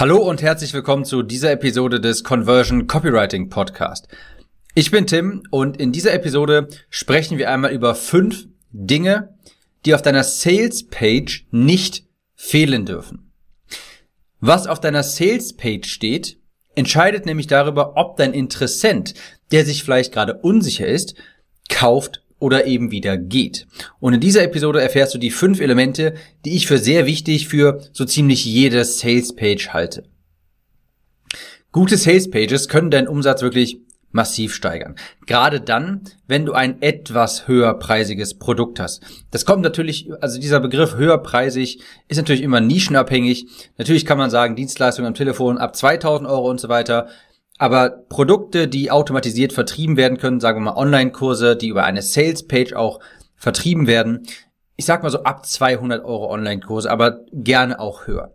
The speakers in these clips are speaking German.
Hallo und herzlich willkommen zu dieser Episode des Conversion Copywriting Podcast. Ich bin Tim und in dieser Episode sprechen wir einmal über fünf Dinge, die auf deiner Sales Page nicht fehlen dürfen. Was auf deiner Sales Page steht, entscheidet nämlich darüber, ob dein Interessent, der sich vielleicht gerade unsicher ist, kauft oder eben wieder geht. Und in dieser Episode erfährst du die fünf Elemente, die ich für sehr wichtig für so ziemlich jede Sales Page halte. Gute Sales Pages können deinen Umsatz wirklich massiv steigern. Gerade dann, wenn du ein etwas höherpreisiges Produkt hast. Das kommt natürlich, also dieser Begriff höherpreisig ist natürlich immer nischenabhängig. Natürlich kann man sagen, Dienstleistungen am Telefon ab 2000 Euro und so weiter. Aber Produkte, die automatisiert vertrieben werden können, sagen wir mal Online-Kurse, die über eine Sales-Page auch vertrieben werden, ich sag mal so ab 200 Euro Online-Kurse, aber gerne auch höher.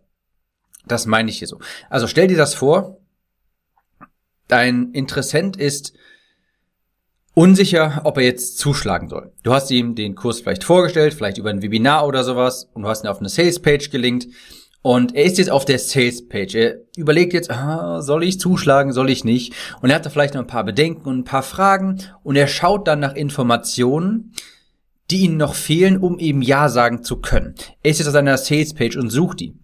Das meine ich hier so. Also stell dir das vor, dein Interessent ist unsicher, ob er jetzt zuschlagen soll. Du hast ihm den Kurs vielleicht vorgestellt, vielleicht über ein Webinar oder sowas, und du hast ihn auf eine Sales-Page gelinkt und er ist jetzt auf der Sales-Page. Er überlegt jetzt, ah, soll ich zuschlagen, soll ich nicht? Und er hat da vielleicht noch ein paar Bedenken und ein paar Fragen. Und er schaut dann nach Informationen, die ihnen noch fehlen, um eben Ja sagen zu können. Er ist jetzt auf seiner Sales-Page und sucht die.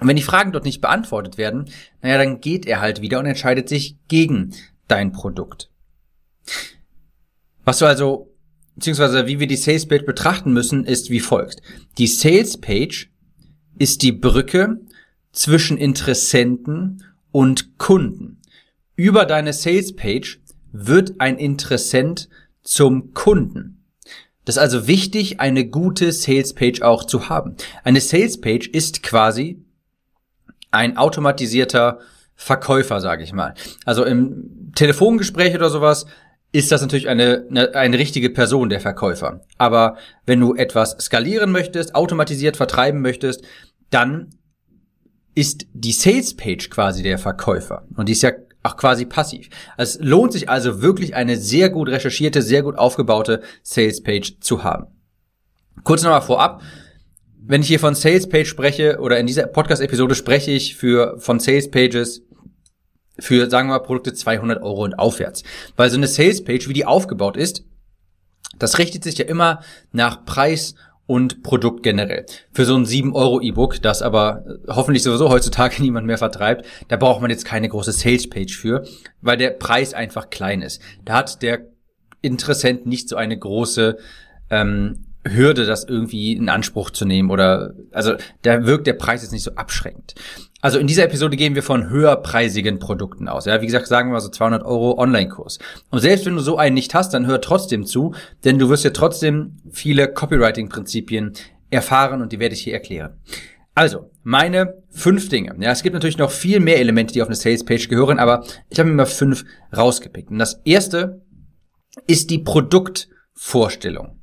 Und wenn die Fragen dort nicht beantwortet werden, naja, dann geht er halt wieder und entscheidet sich gegen dein Produkt. Was du also, beziehungsweise wie wir die Sales-Page betrachten müssen, ist wie folgt. Die Sales-Page ist die Brücke zwischen Interessenten und Kunden. Über deine Sales Page wird ein Interessent zum Kunden. Das ist also wichtig, eine gute Sales Page auch zu haben. Eine Sales Page ist quasi ein automatisierter Verkäufer, sage ich mal. Also im Telefongespräch oder sowas ist das natürlich eine, eine, eine richtige Person, der Verkäufer. Aber wenn du etwas skalieren möchtest, automatisiert vertreiben möchtest, dann ist die Sales Page quasi der Verkäufer. Und die ist ja auch quasi passiv. Es lohnt sich also wirklich eine sehr gut recherchierte, sehr gut aufgebaute Sales Page zu haben. Kurz nochmal vorab. Wenn ich hier von Sales Page spreche oder in dieser Podcast-Episode spreche ich für, von Sales Pages für, sagen wir mal, Produkte 200 Euro und aufwärts. Weil so eine Sales-Page, wie die aufgebaut ist, das richtet sich ja immer nach Preis und Produkt generell. Für so ein 7-Euro-E-Book, das aber hoffentlich sowieso heutzutage niemand mehr vertreibt, da braucht man jetzt keine große Sales-Page für, weil der Preis einfach klein ist. Da hat der Interessent nicht so eine große ähm, Hürde, das irgendwie in Anspruch zu nehmen oder also da wirkt der Preis jetzt nicht so abschreckend. Also in dieser Episode gehen wir von höherpreisigen Produkten aus. Ja, wie gesagt, sagen wir mal so 200 Euro Online-Kurs. Und selbst wenn du so einen nicht hast, dann hör trotzdem zu, denn du wirst ja trotzdem viele Copywriting-Prinzipien erfahren und die werde ich hier erklären. Also, meine fünf Dinge. Ja, es gibt natürlich noch viel mehr Elemente, die auf eine Sales-Page gehören, aber ich habe mir mal fünf rausgepickt. Und das erste ist die Produktvorstellung.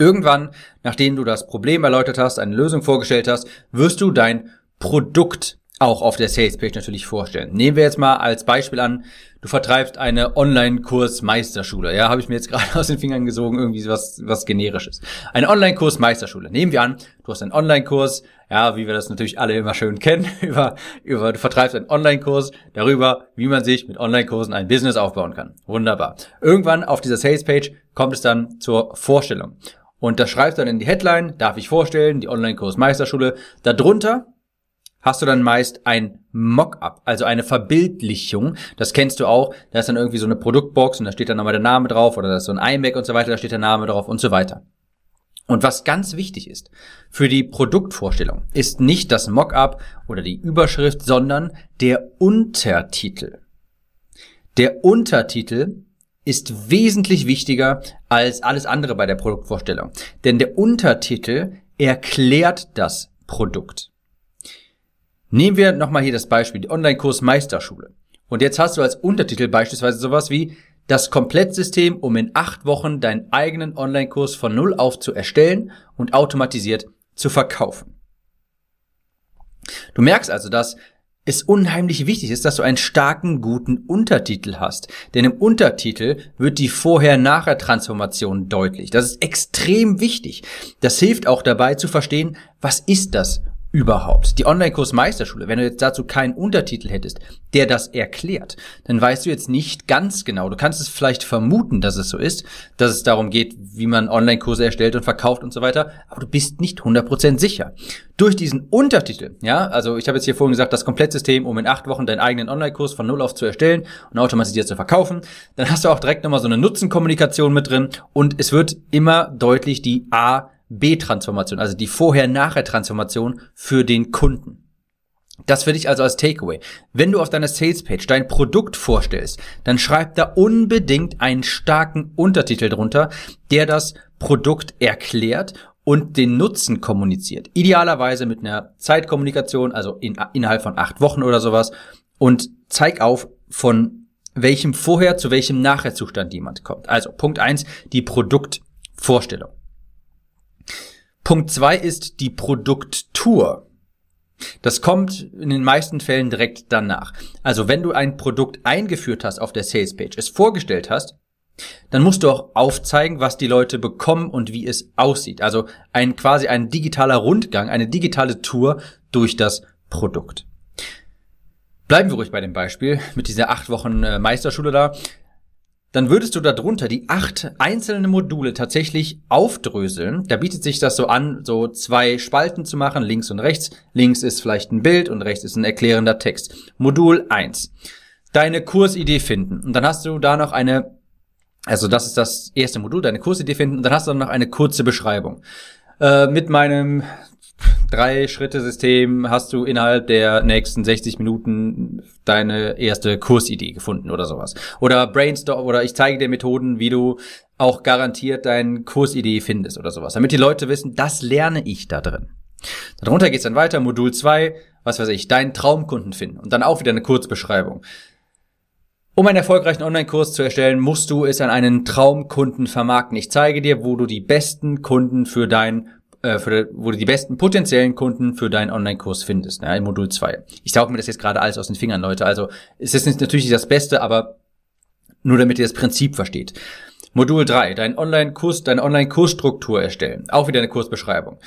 Irgendwann, nachdem du das Problem erläutert hast, eine Lösung vorgestellt hast, wirst du dein Produkt auch auf der Salespage natürlich vorstellen. Nehmen wir jetzt mal als Beispiel an, du vertreibst eine Online-Kurs Meisterschule. Ja, habe ich mir jetzt gerade aus den Fingern gesogen, irgendwie was, was generisches. Eine Online-Kurs Meisterschule. Nehmen wir an, du hast einen Online-Kurs, ja, wie wir das natürlich alle immer schön kennen, über, über, du vertreibst einen Online-Kurs darüber, wie man sich mit Online-Kursen ein Business aufbauen kann. Wunderbar. Irgendwann auf dieser Sales-Page kommt es dann zur Vorstellung. Und das schreibst dann in die Headline, darf ich vorstellen, die Online-Kurs Meisterschule. Darunter hast du dann meist ein Mockup, also eine Verbildlichung. Das kennst du auch. Da ist dann irgendwie so eine Produktbox und da steht dann nochmal der Name drauf oder da ist so ein iMac und so weiter, da steht der Name drauf und so weiter. Und was ganz wichtig ist für die Produktvorstellung, ist nicht das Mockup oder die Überschrift, sondern der Untertitel. Der Untertitel ist wesentlich wichtiger als alles andere bei der Produktvorstellung. Denn der Untertitel erklärt das Produkt. Nehmen wir nochmal hier das Beispiel, die Online-Kurs Meisterschule. Und jetzt hast du als Untertitel beispielsweise sowas wie das Komplettsystem, um in acht Wochen deinen eigenen Online-Kurs von Null auf zu erstellen und automatisiert zu verkaufen. Du merkst also, dass es unheimlich wichtig ist, dass du einen starken, guten Untertitel hast. Denn im Untertitel wird die Vorher-Nachher-Transformation deutlich. Das ist extrem wichtig. Das hilft auch dabei zu verstehen, was ist das überhaupt. Die Online-Kurs Meisterschule, wenn du jetzt dazu keinen Untertitel hättest, der das erklärt, dann weißt du jetzt nicht ganz genau. Du kannst es vielleicht vermuten, dass es so ist, dass es darum geht, wie man Online-Kurse erstellt und verkauft und so weiter, aber du bist nicht 100% sicher. Durch diesen Untertitel, ja, also ich habe jetzt hier vorhin gesagt, das Komplettsystem, um in acht Wochen deinen eigenen Online-Kurs von Null auf zu erstellen und automatisiert zu verkaufen, dann hast du auch direkt nochmal so eine Nutzenkommunikation mit drin und es wird immer deutlich die A B-Transformation, also die Vorher-Nachher-Transformation für den Kunden. Das für dich also als Takeaway. Wenn du auf deiner Salespage dein Produkt vorstellst, dann schreib da unbedingt einen starken Untertitel drunter, der das Produkt erklärt und den Nutzen kommuniziert. Idealerweise mit einer Zeitkommunikation, also in, innerhalb von acht Wochen oder sowas. Und zeig auf, von welchem Vorher zu welchem Nachherzustand jemand kommt. Also Punkt eins: die Produktvorstellung. Punkt zwei ist die Produkttour. Das kommt in den meisten Fällen direkt danach. Also wenn du ein Produkt eingeführt hast auf der Salespage, es vorgestellt hast, dann musst du auch aufzeigen, was die Leute bekommen und wie es aussieht. Also ein quasi ein digitaler Rundgang, eine digitale Tour durch das Produkt. Bleiben wir ruhig bei dem Beispiel mit dieser acht Wochen äh, Meisterschule da dann würdest du darunter die acht einzelnen Module tatsächlich aufdröseln. Da bietet sich das so an, so zwei Spalten zu machen, links und rechts. Links ist vielleicht ein Bild und rechts ist ein erklärender Text. Modul eins: Deine Kursidee finden. Und dann hast du da noch eine, also das ist das erste Modul, deine Kursidee finden. Und dann hast du noch eine kurze Beschreibung. Äh, mit meinem Drei-Schritte-System hast du innerhalb der nächsten 60 Minuten deine erste Kursidee gefunden oder sowas. Oder Brainstorm oder ich zeige dir Methoden, wie du auch garantiert deine Kursidee findest oder sowas. Damit die Leute wissen, das lerne ich da drin. Darunter geht's dann weiter, Modul 2, was weiß ich, deinen Traumkunden finden. Und dann auch wieder eine Kurzbeschreibung. Um einen erfolgreichen Online-Kurs zu erstellen, musst du es an einen Traumkunden vermarkten. Ich zeige dir, wo du die besten Kunden für dein äh, für, wo du die besten potenziellen Kunden für deinen Online-Kurs findest, ne, im Modul 2. Ich sauge mir das jetzt gerade alles aus den Fingern, Leute. Also es ist natürlich nicht das Beste, aber nur damit ihr das Prinzip versteht. Modul 3, dein Online-Kurs, deine Online-Kursstruktur erstellen. Auch wieder eine Kursbeschreibung.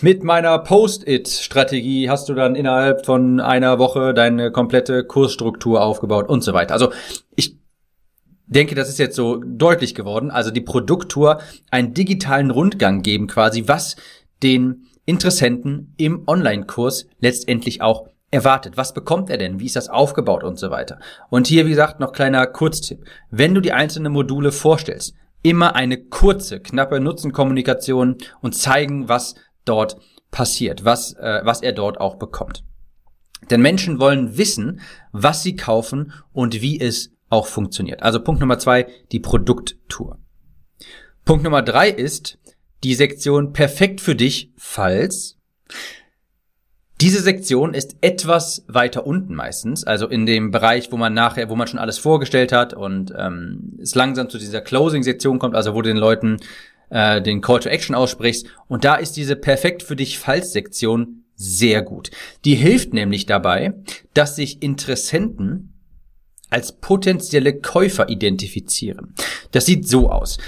Mit meiner Post-it-Strategie hast du dann innerhalb von einer Woche deine komplette Kursstruktur aufgebaut und so weiter. Also ich denke, das ist jetzt so deutlich geworden. Also die Produkttour einen digitalen Rundgang geben quasi, was den Interessenten im Online-Kurs letztendlich auch erwartet. Was bekommt er denn? Wie ist das aufgebaut und so weiter? Und hier, wie gesagt, noch kleiner Kurztipp. Wenn du die einzelnen Module vorstellst, immer eine kurze, knappe Nutzenkommunikation und zeigen, was dort passiert, was, äh, was er dort auch bekommt. Denn Menschen wollen wissen, was sie kaufen und wie es auch funktioniert. Also Punkt Nummer zwei, die Produkttour. Punkt Nummer drei ist die Sektion perfekt für dich, falls diese Sektion ist etwas weiter unten meistens, also in dem Bereich, wo man nachher, wo man schon alles vorgestellt hat und ähm, es langsam zu dieser Closing-Sektion kommt, also wo du den Leuten äh, den Call to Action aussprichst. Und da ist diese perfekt für dich Falls-Sektion sehr gut. Die hilft nämlich dabei, dass sich Interessenten als potenzielle Käufer identifizieren. Das sieht so aus.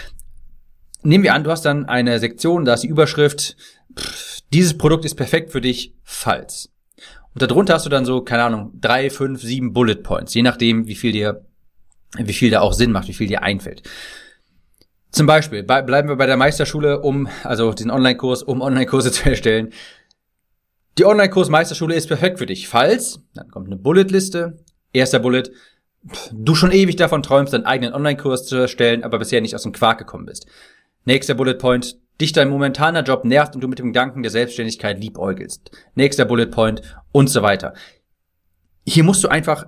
Nehmen wir an, du hast dann eine Sektion, da ist die Überschrift, pff, dieses Produkt ist perfekt für dich, falls. Und darunter hast du dann so, keine Ahnung, drei, fünf, sieben Bullet Points, je nachdem, wie viel dir, wie viel da auch Sinn macht, wie viel dir einfällt. Zum Beispiel, bei, bleiben wir bei der Meisterschule, um, also den Online-Kurs, um Online-Kurse zu erstellen. Die Online-Kurs Meisterschule ist perfekt für dich, falls, dann kommt eine Bullet-Liste, erster Bullet, du schon ewig davon träumst, deinen eigenen Online-Kurs zu erstellen, aber bisher nicht aus dem Quark gekommen bist. Nächster Bullet Point, dich dein momentaner Job nervt und du mit dem Gedanken der Selbstständigkeit liebäugelst. Nächster Bullet Point und so weiter. Hier musst du einfach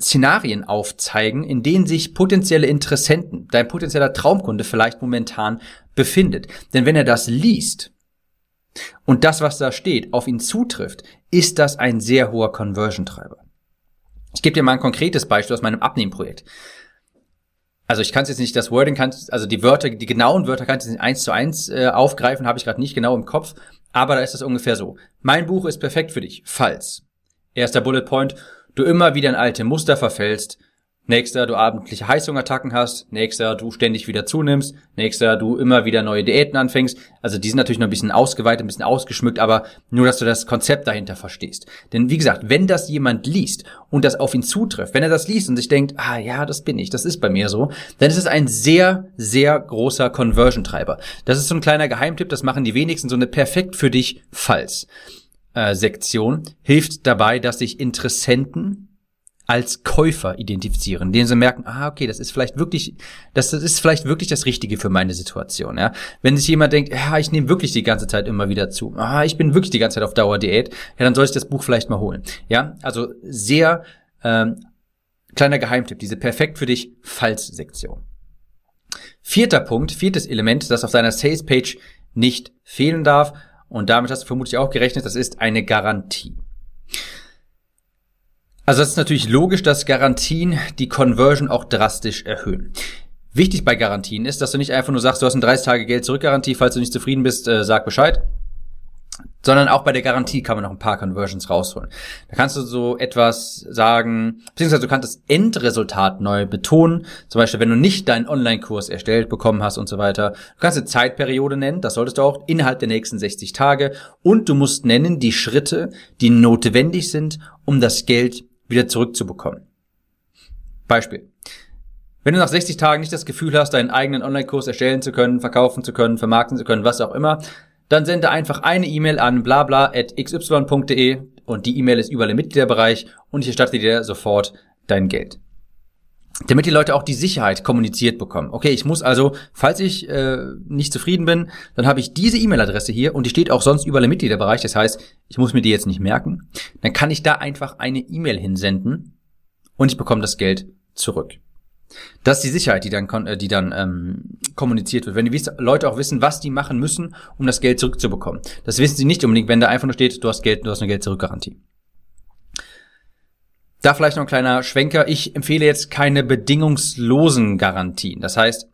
Szenarien aufzeigen, in denen sich potenzielle Interessenten, dein potenzieller Traumkunde vielleicht momentan befindet. Denn wenn er das liest und das, was da steht, auf ihn zutrifft, ist das ein sehr hoher Conversion-Treiber. Ich gebe dir mal ein konkretes Beispiel aus meinem Abnehmprojekt. Also ich kann jetzt nicht, das Wording kann, also die Wörter, die genauen Wörter kann ich jetzt nicht eins zu eins äh, aufgreifen, habe ich gerade nicht genau im Kopf, aber da ist es ungefähr so. Mein Buch ist perfekt für dich, falls. Erster Bullet Point, du immer wieder in alte Muster verfällst, Nächster, du abendliche Heißhungerattacken hast. Nächster, du ständig wieder zunimmst. Nächster, du immer wieder neue Diäten anfängst. Also die sind natürlich noch ein bisschen ausgeweitet, ein bisschen ausgeschmückt, aber nur, dass du das Konzept dahinter verstehst. Denn wie gesagt, wenn das jemand liest und das auf ihn zutrifft, wenn er das liest und sich denkt, ah ja, das bin ich, das ist bei mir so, dann ist es ein sehr, sehr großer Conversion-Treiber. Das ist so ein kleiner Geheimtipp, das machen die wenigsten, so eine perfekt für dich Falls. Äh, Sektion hilft dabei, dass sich Interessenten als Käufer identifizieren, denen sie merken, ah, okay, das ist vielleicht wirklich, das, das ist vielleicht wirklich das Richtige für meine Situation, ja. Wenn sich jemand denkt, ja, ich nehme wirklich die ganze Zeit immer wieder zu, ah, ich bin wirklich die ganze Zeit auf Dauerdiät, ja, dann soll ich das Buch vielleicht mal holen, ja. Also sehr, ähm, kleiner Geheimtipp, diese perfekt für dich Falls-Sektion. Vierter Punkt, viertes Element, das auf deiner Sales-Page nicht fehlen darf, und damit hast du vermutlich auch gerechnet, das ist eine Garantie. Also es ist natürlich logisch, dass Garantien die Conversion auch drastisch erhöhen. Wichtig bei Garantien ist, dass du nicht einfach nur sagst, du hast eine 30 Tage Geld zurückgarantie, falls du nicht zufrieden bist, äh, sag Bescheid. Sondern auch bei der Garantie kann man noch ein paar Conversions rausholen. Da kannst du so etwas sagen, beziehungsweise du kannst das Endresultat neu betonen. Zum Beispiel, wenn du nicht deinen Online-Kurs erstellt bekommen hast und so weiter. Du kannst eine Zeitperiode nennen, das solltest du auch innerhalb der nächsten 60 Tage. Und du musst nennen die Schritte, die notwendig sind, um das Geld wieder zurückzubekommen. Beispiel. Wenn du nach 60 Tagen nicht das Gefühl hast, deinen eigenen Online-Kurs erstellen zu können, verkaufen zu können, vermarkten zu können, was auch immer, dann sende einfach eine E-Mail an blabla.xy.de und die E-Mail ist überall im Mitgliederbereich und ich erstatte dir sofort dein Geld damit die Leute auch die Sicherheit kommuniziert bekommen. Okay, ich muss also, falls ich äh, nicht zufrieden bin, dann habe ich diese E-Mail-Adresse hier und die steht auch sonst überall im Mitgliederbereich. Das heißt, ich muss mir die jetzt nicht merken. Dann kann ich da einfach eine E-Mail hinsenden und ich bekomme das Geld zurück. Das ist die Sicherheit, die dann, äh, die dann ähm, kommuniziert wird. Wenn die Leute auch wissen, was die machen müssen, um das Geld zurückzubekommen. Das wissen sie nicht unbedingt, wenn da einfach nur steht, du hast Geld, du hast eine Geld-Zurück-Garantie. Da vielleicht noch ein kleiner Schwenker. Ich empfehle jetzt keine bedingungslosen Garantien. Das heißt,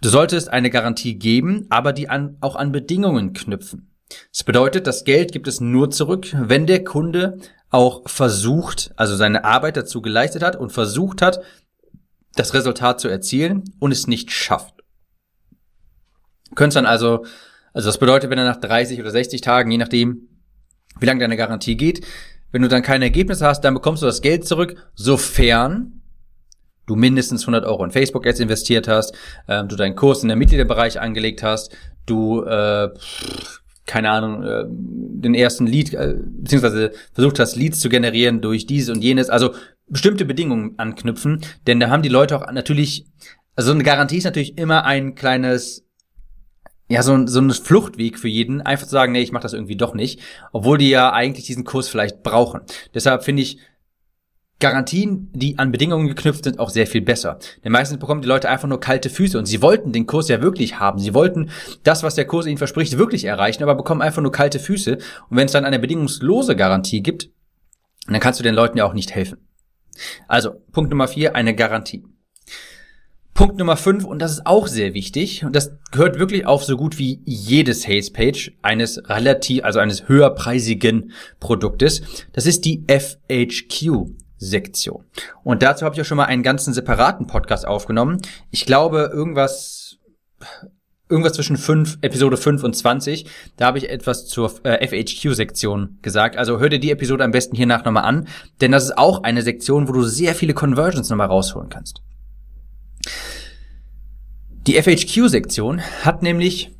du solltest eine Garantie geben, aber die an, auch an Bedingungen knüpfen. Das bedeutet, das Geld gibt es nur zurück, wenn der Kunde auch versucht, also seine Arbeit dazu geleistet hat und versucht hat, das Resultat zu erzielen und es nicht schafft. Du könntest dann also, also das bedeutet, wenn er nach 30 oder 60 Tagen, je nachdem, wie lange deine Garantie geht, wenn du dann keine Ergebnisse hast, dann bekommst du das Geld zurück, sofern du mindestens 100 Euro in Facebook Ads investiert hast, äh, du deinen Kurs in der Mitgliederbereich angelegt hast, du äh, keine Ahnung, äh, den ersten Lead, äh, beziehungsweise versucht hast, Leads zu generieren durch dieses und jenes, also bestimmte Bedingungen anknüpfen, denn da haben die Leute auch natürlich, also eine Garantie ist natürlich immer ein kleines ja, so, so ein Fluchtweg für jeden, einfach zu sagen, nee, ich mache das irgendwie doch nicht, obwohl die ja eigentlich diesen Kurs vielleicht brauchen. Deshalb finde ich Garantien, die an Bedingungen geknüpft sind, auch sehr viel besser. Denn meistens bekommen die Leute einfach nur kalte Füße und sie wollten den Kurs ja wirklich haben. Sie wollten das, was der Kurs ihnen verspricht, wirklich erreichen, aber bekommen einfach nur kalte Füße. Und wenn es dann eine bedingungslose Garantie gibt, dann kannst du den Leuten ja auch nicht helfen. Also, Punkt Nummer vier, eine Garantie. Punkt Nummer 5, und das ist auch sehr wichtig, und das gehört wirklich auf so gut wie jede Sales Page eines relativ, also eines höherpreisigen Produktes. Das ist die FHQ. Sektion. Und dazu habe ich auch schon mal einen ganzen separaten Podcast aufgenommen. Ich glaube, irgendwas, irgendwas zwischen 5, Episode 5 und 20. Da habe ich etwas zur äh, FHQ-Sektion gesagt. Also hör dir die Episode am besten hiernach nochmal an, denn das ist auch eine Sektion, wo du sehr viele Conversions nochmal rausholen kannst. Die FHQ-Sektion hat nämlich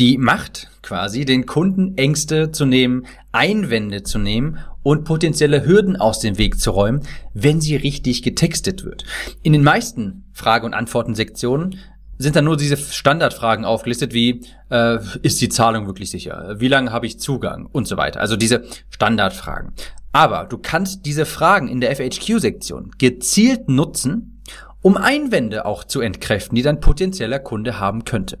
die Macht quasi, den Kunden Ängste zu nehmen, Einwände zu nehmen und potenzielle Hürden aus dem Weg zu räumen, wenn sie richtig getextet wird. In den meisten Frage- und Antworten-Sektionen sind dann nur diese Standardfragen aufgelistet wie äh, ist die Zahlung wirklich sicher, wie lange habe ich Zugang und so weiter. Also diese Standardfragen. Aber du kannst diese Fragen in der FHQ-Sektion gezielt nutzen, um Einwände auch zu entkräften, die dein potenzieller Kunde haben könnte.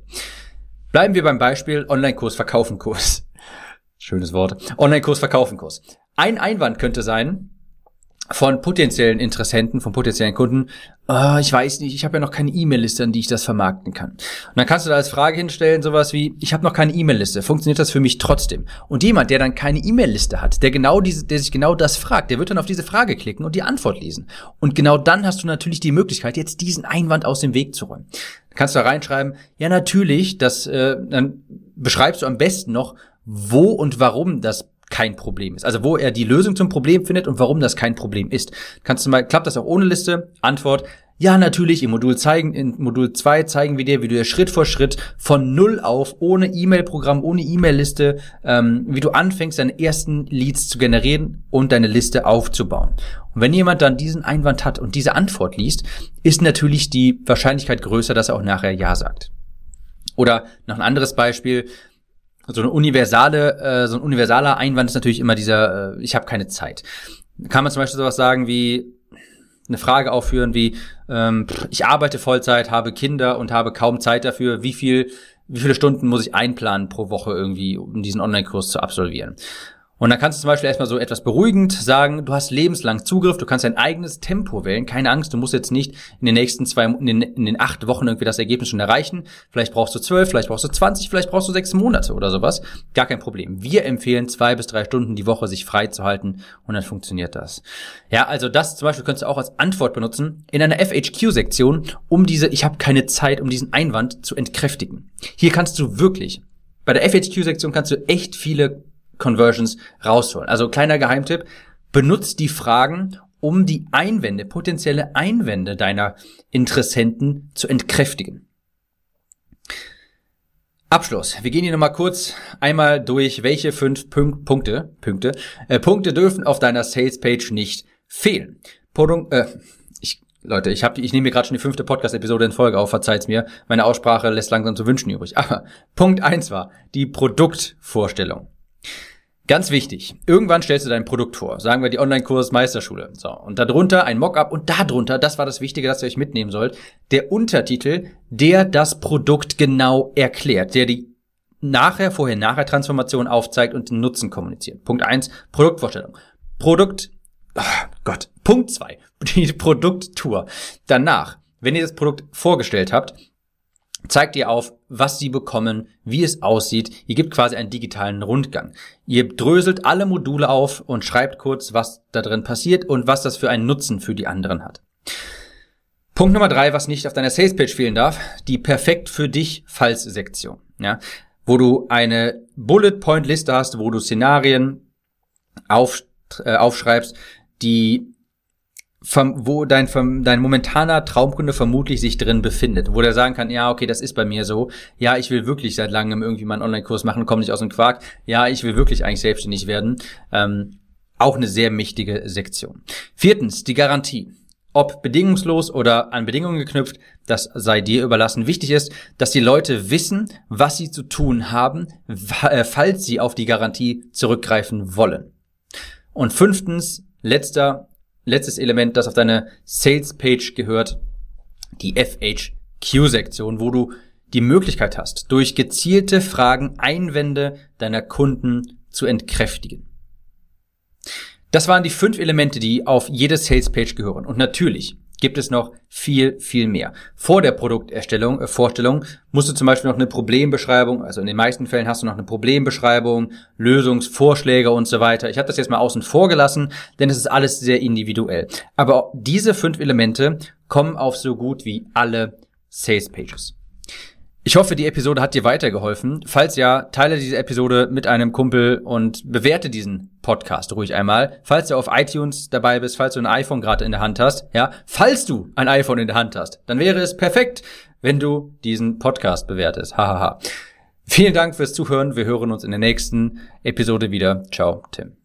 Bleiben wir beim Beispiel Online-Kurs, Verkaufen-Kurs. Schönes Wort. Online-Kurs, Verkaufen-Kurs. Ein Einwand könnte sein, von potenziellen Interessenten, von potenziellen Kunden, oh, ich weiß nicht, ich habe ja noch keine E-Mail-Liste, an die ich das vermarkten kann. Und dann kannst du da als Frage hinstellen, sowas wie, ich habe noch keine E-Mail-Liste, funktioniert das für mich trotzdem? Und jemand, der dann keine E-Mail-Liste hat, der genau diese, der sich genau das fragt, der wird dann auf diese Frage klicken und die Antwort lesen. Und genau dann hast du natürlich die Möglichkeit, jetzt diesen Einwand aus dem Weg zu räumen. Dann kannst du da reinschreiben, ja natürlich, das, äh, dann beschreibst du am besten noch, wo und warum das kein Problem ist. Also wo er die Lösung zum Problem findet und warum das kein Problem ist. Kannst du mal, klappt das auch ohne Liste? Antwort, ja, natürlich, im Modul zeigen, in Modul 2 zeigen wir dir, wie du dir Schritt vor Schritt von Null auf, ohne E-Mail-Programm, ohne E-Mail-Liste, ähm, wie du anfängst, deine ersten Leads zu generieren und deine Liste aufzubauen. Und wenn jemand dann diesen Einwand hat und diese Antwort liest, ist natürlich die Wahrscheinlichkeit größer, dass er auch nachher Ja sagt. Oder noch ein anderes Beispiel, so eine universale, äh, so ein universaler Einwand ist natürlich immer dieser, äh, ich habe keine Zeit. Kann man zum Beispiel sowas sagen wie eine Frage aufführen wie, ähm, ich arbeite Vollzeit, habe Kinder und habe kaum Zeit dafür, wie viel, wie viele Stunden muss ich einplanen pro Woche irgendwie, um diesen Online-Kurs zu absolvieren? Und dann kannst du zum Beispiel erstmal so etwas beruhigend sagen, du hast lebenslang Zugriff, du kannst dein eigenes Tempo wählen, keine Angst, du musst jetzt nicht in den nächsten zwei, in den, in den acht Wochen irgendwie das Ergebnis schon erreichen. Vielleicht brauchst du zwölf, vielleicht brauchst du zwanzig, vielleicht brauchst du sechs Monate oder sowas. Gar kein Problem. Wir empfehlen zwei bis drei Stunden die Woche sich frei zu halten und dann funktioniert das. Ja, also das zum Beispiel könntest du auch als Antwort benutzen in einer FHQ-Sektion, um diese, ich habe keine Zeit, um diesen Einwand zu entkräftigen. Hier kannst du wirklich bei der FHQ-Sektion kannst du echt viele Conversions rausholen. Also kleiner Geheimtipp, benutzt die Fragen, um die Einwände, potenzielle Einwände deiner Interessenten zu entkräftigen. Abschluss. Wir gehen hier nochmal kurz einmal durch, welche fünf Punk Punkte, Punkte, äh, Punkte dürfen auf deiner Sales Page nicht fehlen. Produkt, äh, ich, Leute, ich habe, ich nehme mir gerade schon die fünfte Podcast-Episode in Folge auf, verzeiht's mir. Meine Aussprache lässt langsam zu wünschen übrig. Aber Punkt eins war die Produktvorstellung. Ganz wichtig, irgendwann stellst du dein Produkt vor, sagen wir die Online-Kurs Meisterschule. So, und darunter ein Mockup und darunter, das war das Wichtige, das ihr euch mitnehmen sollt, der Untertitel, der das Produkt genau erklärt, der die nachher, vorher, nachher Transformation aufzeigt und den Nutzen kommuniziert. Punkt eins Produktvorstellung. Produkt, oh Gott. Punkt zwei die Produkttour. Danach, wenn ihr das Produkt vorgestellt habt, zeigt ihr auf, was sie bekommen, wie es aussieht. Ihr gebt quasi einen digitalen Rundgang. Ihr dröselt alle Module auf und schreibt kurz, was da drin passiert und was das für einen Nutzen für die anderen hat. Punkt Nummer drei, was nicht auf deiner Salespage fehlen darf, die perfekt für dich Fallsektion. Ja, wo du eine Bullet Point Liste hast, wo du Szenarien auf, äh, aufschreibst, die wo dein, dein momentaner Traumkunde vermutlich sich drin befindet, wo der sagen kann, ja, okay, das ist bei mir so, ja, ich will wirklich seit langem irgendwie mal einen Online-Kurs machen, komme nicht aus dem Quark, ja, ich will wirklich eigentlich selbstständig werden. Ähm, auch eine sehr mächtige Sektion. Viertens, die Garantie. Ob bedingungslos oder an Bedingungen geknüpft, das sei dir überlassen. Wichtig ist, dass die Leute wissen, was sie zu tun haben, äh, falls sie auf die Garantie zurückgreifen wollen. Und fünftens, letzter letztes Element, das auf deine Sales Page gehört, die FHQ-Sektion, wo du die Möglichkeit hast, durch gezielte Fragen Einwände deiner Kunden zu entkräftigen. Das waren die fünf Elemente, die auf jede Sales Page gehören. Und natürlich gibt es noch viel, viel mehr. Vor der Produkterstellung, äh, Vorstellung musst du zum Beispiel noch eine Problembeschreibung, also in den meisten Fällen hast du noch eine Problembeschreibung, Lösungsvorschläge und so weiter. Ich habe das jetzt mal außen vor gelassen, denn es ist alles sehr individuell. Aber diese fünf Elemente kommen auf so gut wie alle Sales Pages. Ich hoffe, die Episode hat dir weitergeholfen. Falls ja, teile diese Episode mit einem Kumpel und bewerte diesen Podcast ruhig einmal. Falls du auf iTunes dabei bist, falls du ein iPhone gerade in der Hand hast, ja, falls du ein iPhone in der Hand hast, dann wäre es perfekt, wenn du diesen Podcast bewertest. Hahaha. Vielen Dank fürs Zuhören. Wir hören uns in der nächsten Episode wieder. Ciao, Tim.